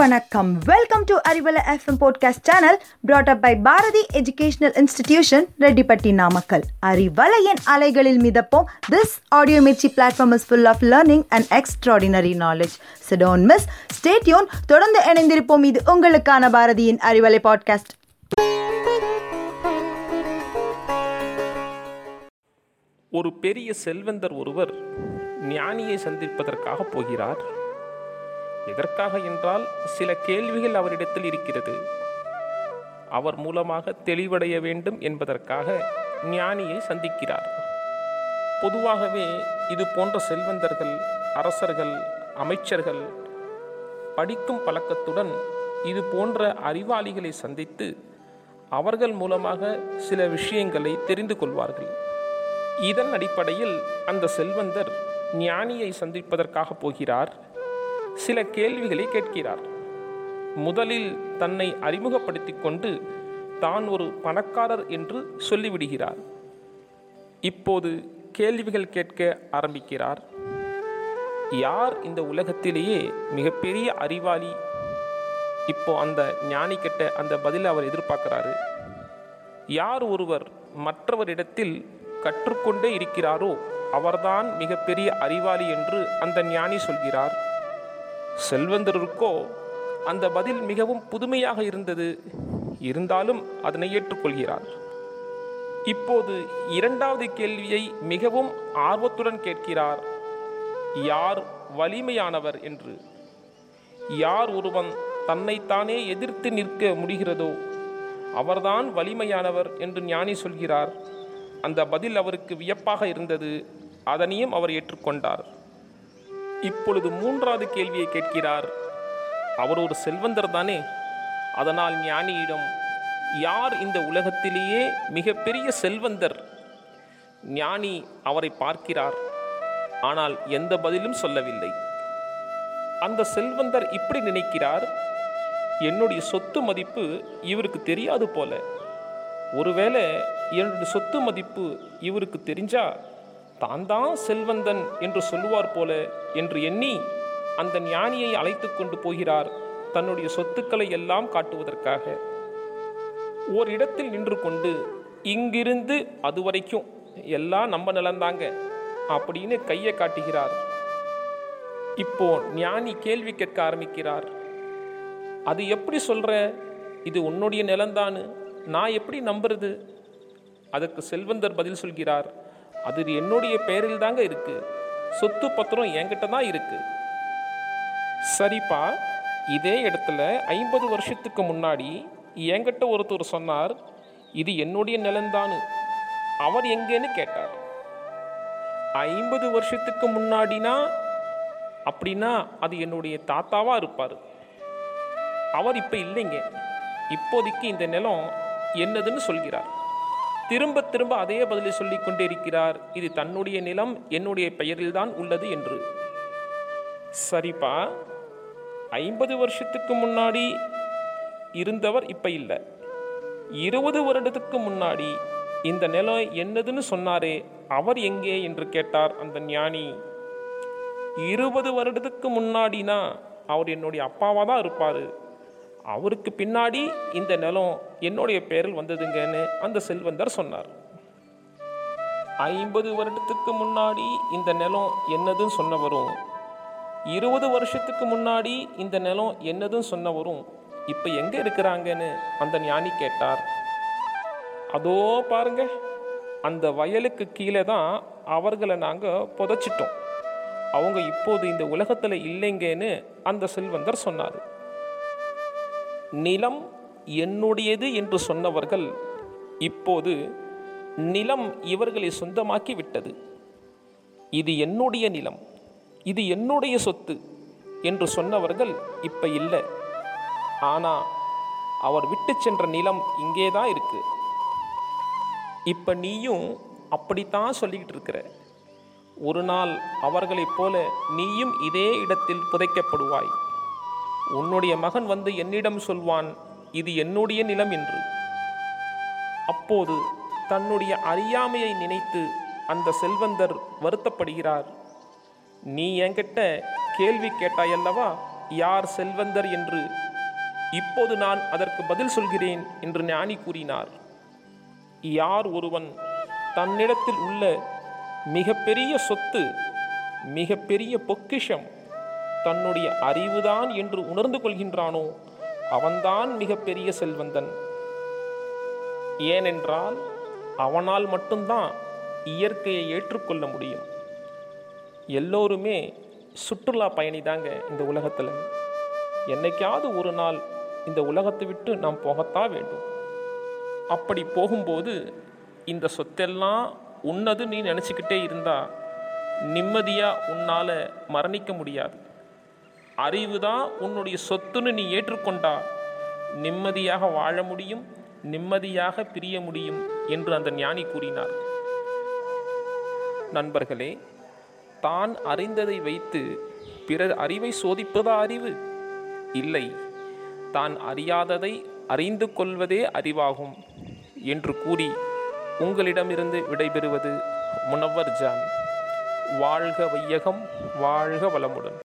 வணக்கம். Welcome to Arivalai FM podcast channel brought up by Bharathi educational institution Rettipatti Namakkal அறிவலையின் அலைகளில் மிதப்போம். This audio Mirchi platform is full of learning and extraordinary knowledge so don't miss stay tuned தொடர்ந்து இணைந்திருப்போம். இது உங்களுக்கான பாரதியின் Arivalai podcast ஒரு பெரிய செல்வந்தர் ஒருவர் ஞானியை சந்திப்பதற்காக போகிறார். எதற்காக என்றால் சில கேள்விகள் அவரிடத்தில் இருக்கிறது. அவர் மூலமாக தெளிவடைய வேண்டும் என்பதற்காக ஞானியை சந்திக்கிறார். பொதுவாகவே இது போன்ற செல்வந்தர்கள் அரசர்கள் அமைச்சர்கள் படிக்கும் பழக்கத்துடன் இது போன்ற அறிவாளிகளை சந்தித்து அவர்கள் மூலமாக சில விஷயங்களை தெரிந்து கொள்வார்கள். இதன் அடிப்படையில் அந்த செல்வந்தர் ஞானியை சந்திப்பதற்காக போகிறார். சில கேள்விகளை கேட்கிறார். முதலில் தன்னை அறிமுகப்படுத்திக் கொண்டு தான் ஒரு பணக்காரர் என்று சொல்லிவிடுகிறார். இப்போது கேள்விகள் கேட்க ஆரம்பிக்கிறார். யார் இந்த உலகத்திலேயே மிகப்பெரிய அறிவாளி? இப்போ அந்த ஞானி கிட்ட அந்த பதிலை அவர் எதிர்பார்க்கிறாரு. யார் ஒருவர் மற்றவரிடத்தில் கற்றுக்கொண்டே இருக்கிறாரோ அவர்தான் மிகப்பெரிய அறிவாளி என்று அந்த ஞானி சொல்கிறார். செல்வந்தருக்கோ அந்த பதில் மிகவும் புதுமையாக இருந்தது. இருந்தாலும் அதனை ஏற்றுக்கொள்கிறார். இப்போது இரண்டாவது கேள்வியை மிகவும் ஆர்வத்துடன் கேட்கிறார். யார் வலிமையானவர் என்று? யார் ஒருவன் தன்னைத்தானே எதிர்த்து நிற்க முடிகிறதோ அவர்தான் வலிமையானவர் என்று ஞானி சொல்கிறார். அந்த பதில் அவருக்கு வியப்பாக இருந்தது. அதனையும் அவர் ஏற்றுக்கொண்டார். இப்பொழுது மூன்றாவது கேள்வியை கேட்கிறார். அவர் ஒரு செல்வந்தர் தானே. அதனால் ஞானியிடம் யார் இந்த உலகத்திலேயே மிகப்பெரிய செல்வந்தர்? ஞானி அவரை பார்க்கிறார். ஆனால் எந்த பதிலும் சொல்லவில்லை. அந்த செல்வந்தர் இப்படி நினைக்கிறார்? என்னுடைய சொத்து மதிப்பு இவருக்கு தெரியாது போல. ஒருவேளை என்னுடைய சொத்து மதிப்பு இவருக்கு தெரிஞ்சா தான் தான் செல்வந்தன் என்று சொல்லுவார் போல என்று எண்ணி அந்த ஞானியை அழைத்து கொண்டு போகிறார் தன்னுடைய சொத்துக்களை எல்லாம் காட்டுவதற்காக. ஓர் இடத்தில் நின்று கொண்டு இங்கிருந்து அது வரைக்கும் எல்லாம் நம்ம நிலந்தாங்க அப்படின்னு கையை காட்டுகிறார். இப்போ ஞானி கேள்வி கேட்க ஆரம்பிக்கிறார். அது எப்படி சொல்ற? இது உன்னுடைய நிலந்தான்னு நான் எப்படி நம்புறது? அதற்கு செல்வந்தர் பதில் சொல்கிறார். அது என்னுடைய பெயரில் தாங்க இருக்கு. சொத்து பத்திரம் என்கிட்ட தான் இருக்கு. சரிப்பா இதே இடத்துல ஐம்பது வருஷத்துக்கு முன்னாடி என்கிட்ட ஒருத்தர் சொன்னார் இது என்னுடைய நிலந்தானு அவர் எங்கேன்னு கேட்டார். ஐம்பது வருஷத்துக்கு முன்னாடினா அப்படின்னா அது என்னுடைய தாத்தாவா இருப்பார். அவர் இப்போ இல்லைங்க. இப்போதைக்கு இந்த நிலம் என்னதுன்னு சொல்கிறார். திரும்ப திரும்ப அதே பதிலை சொல்லிக் கொண்டே இருக்கிறார். இது தன்னுடைய நிலம் என்னுடைய பெயரில்தான் உள்ளது என்று. சரிப்பா. ஐம்பது வருஷத்துக்கு முன்னாடி இருந்தவர் இப்ப இல்லை. இருபது வருடத்துக்கு முன்னாடி இந்த நிலம் என்னதுன்னு சொன்னாரே அவர் எங்கே என்று கேட்டார் அந்த ஞானி. இருபது வருடத்துக்கு முன்னாடினா அவர் என்னுடைய அப்பாவாக தான் இருப்பார். அவருக்கு பின்னாடி இந்த நிலம் என்னுடைய பேரில் வந்ததுங்கன்னு அந்த செல்வந்தர் சொன்னார். ஐம்பது வருடத்துக்கு முன்னாடி இந்த நிலம் என்னதுன்னு சொன்னவரும் இருபது வருஷத்துக்கு முன்னாடி இந்த நிலம் என்னதுன்னு சொன்னவரும் இப்போ எங்கே இருக்கிறாங்கன்னு அந்த ஞானி கேட்டார். அதோ பாருங்க அந்த வயலுக்கு கீழே தான் அவர்களை நாங்கள் புதைச்சிட்டோம். அவங்க இப்போது இந்த உலகத்தில் இல்லைங்கன்னு அந்த செல்வந்தர் சொன்னார். நிலம் என்னுடையது என்று சொன்னவர்கள் இப்போது நிலம் இவர்களை சொந்தமாக்கி விட்டது இது என்னுடைய நிலம் இது என்னுடைய சொத்து என்று சொன்னவர்கள் இப்ப இல்லை. ஆனால் அவர் விட்டு சென்ற நிலம் இங்கே தான் இருக்கு. இப்ப நீயும் அப்படித்தான் சொல்லிக்கிட்டு இருக்கிற. ஒரு நாள் அவர்களைப் போல நீயும் இதே இடத்தில் புதைக்கப்படுவாய். உன்னுடைய மகன் வந்து என்னிடம் சொல்வான் இது என்னுடைய நிலம் என்று. அப்போது தன்னுடைய அறியாமையை நினைத்து அந்த செல்வந்தர் வருத்தப்படுகிறார். நீ என்கிட்ட கேள்வி கேட்டாயல்லவா யார் செல்வந்தர் என்று? இப்போது நான் அதற்கு பதில் சொல்கிறேன் என்று ஞானி கூறினார். யார் ஒருவன் தன்னிடத்தில் உள்ள மிகப்பெரிய சொத்து மிகப்பெரிய பொக்கிஷம் தன்னுடைய அறிவுதான் என்று உணர்ந்து கொள்கின்றானோ அவன்தான் மிகப்பெரிய செல்வந்தன். ஏனென்றால் அவனால் மட்டும்தான் இயற்கையை ஏற்றுக்கொள்ள முடியும். எல்லோருமே சுற்றுலா பயணி தாங்க இந்த உலகத்தில். என்னைக்காவது ஒரு நாள் இந்த உலகத்தை விட்டு நாம் போகத்தான் வேண்டும். அப்படி போகும்போது இந்த சொத்தெல்லாம் உன்னது நீ நினச்சிக்கிட்டே இருந்தா நிம்மதியாக உன்னால் மரணிக்க முடியாது. அறிவு தான் உன்னுடைய சொத்துன்னு நீ ஏற்றுக்கொண்டா நிம்மதியாக வாழ முடியும் நிம்மதியாக பிரிய முடியும் என்று அந்த ஞானி கூறினார். நண்பர்களே தான் அறிந்ததை வைத்து பிறர் அறிவை சோதிப்பதா அறிவு? இல்லை தான் அறியாததை அறிந்து கொள்வதே அறிவாகும் என்று கூறி உங்களிடமிருந்து விடைபெறுவது முனவர் ஜான். வாழ்க வையகம் வாழ்க வளமுடன்.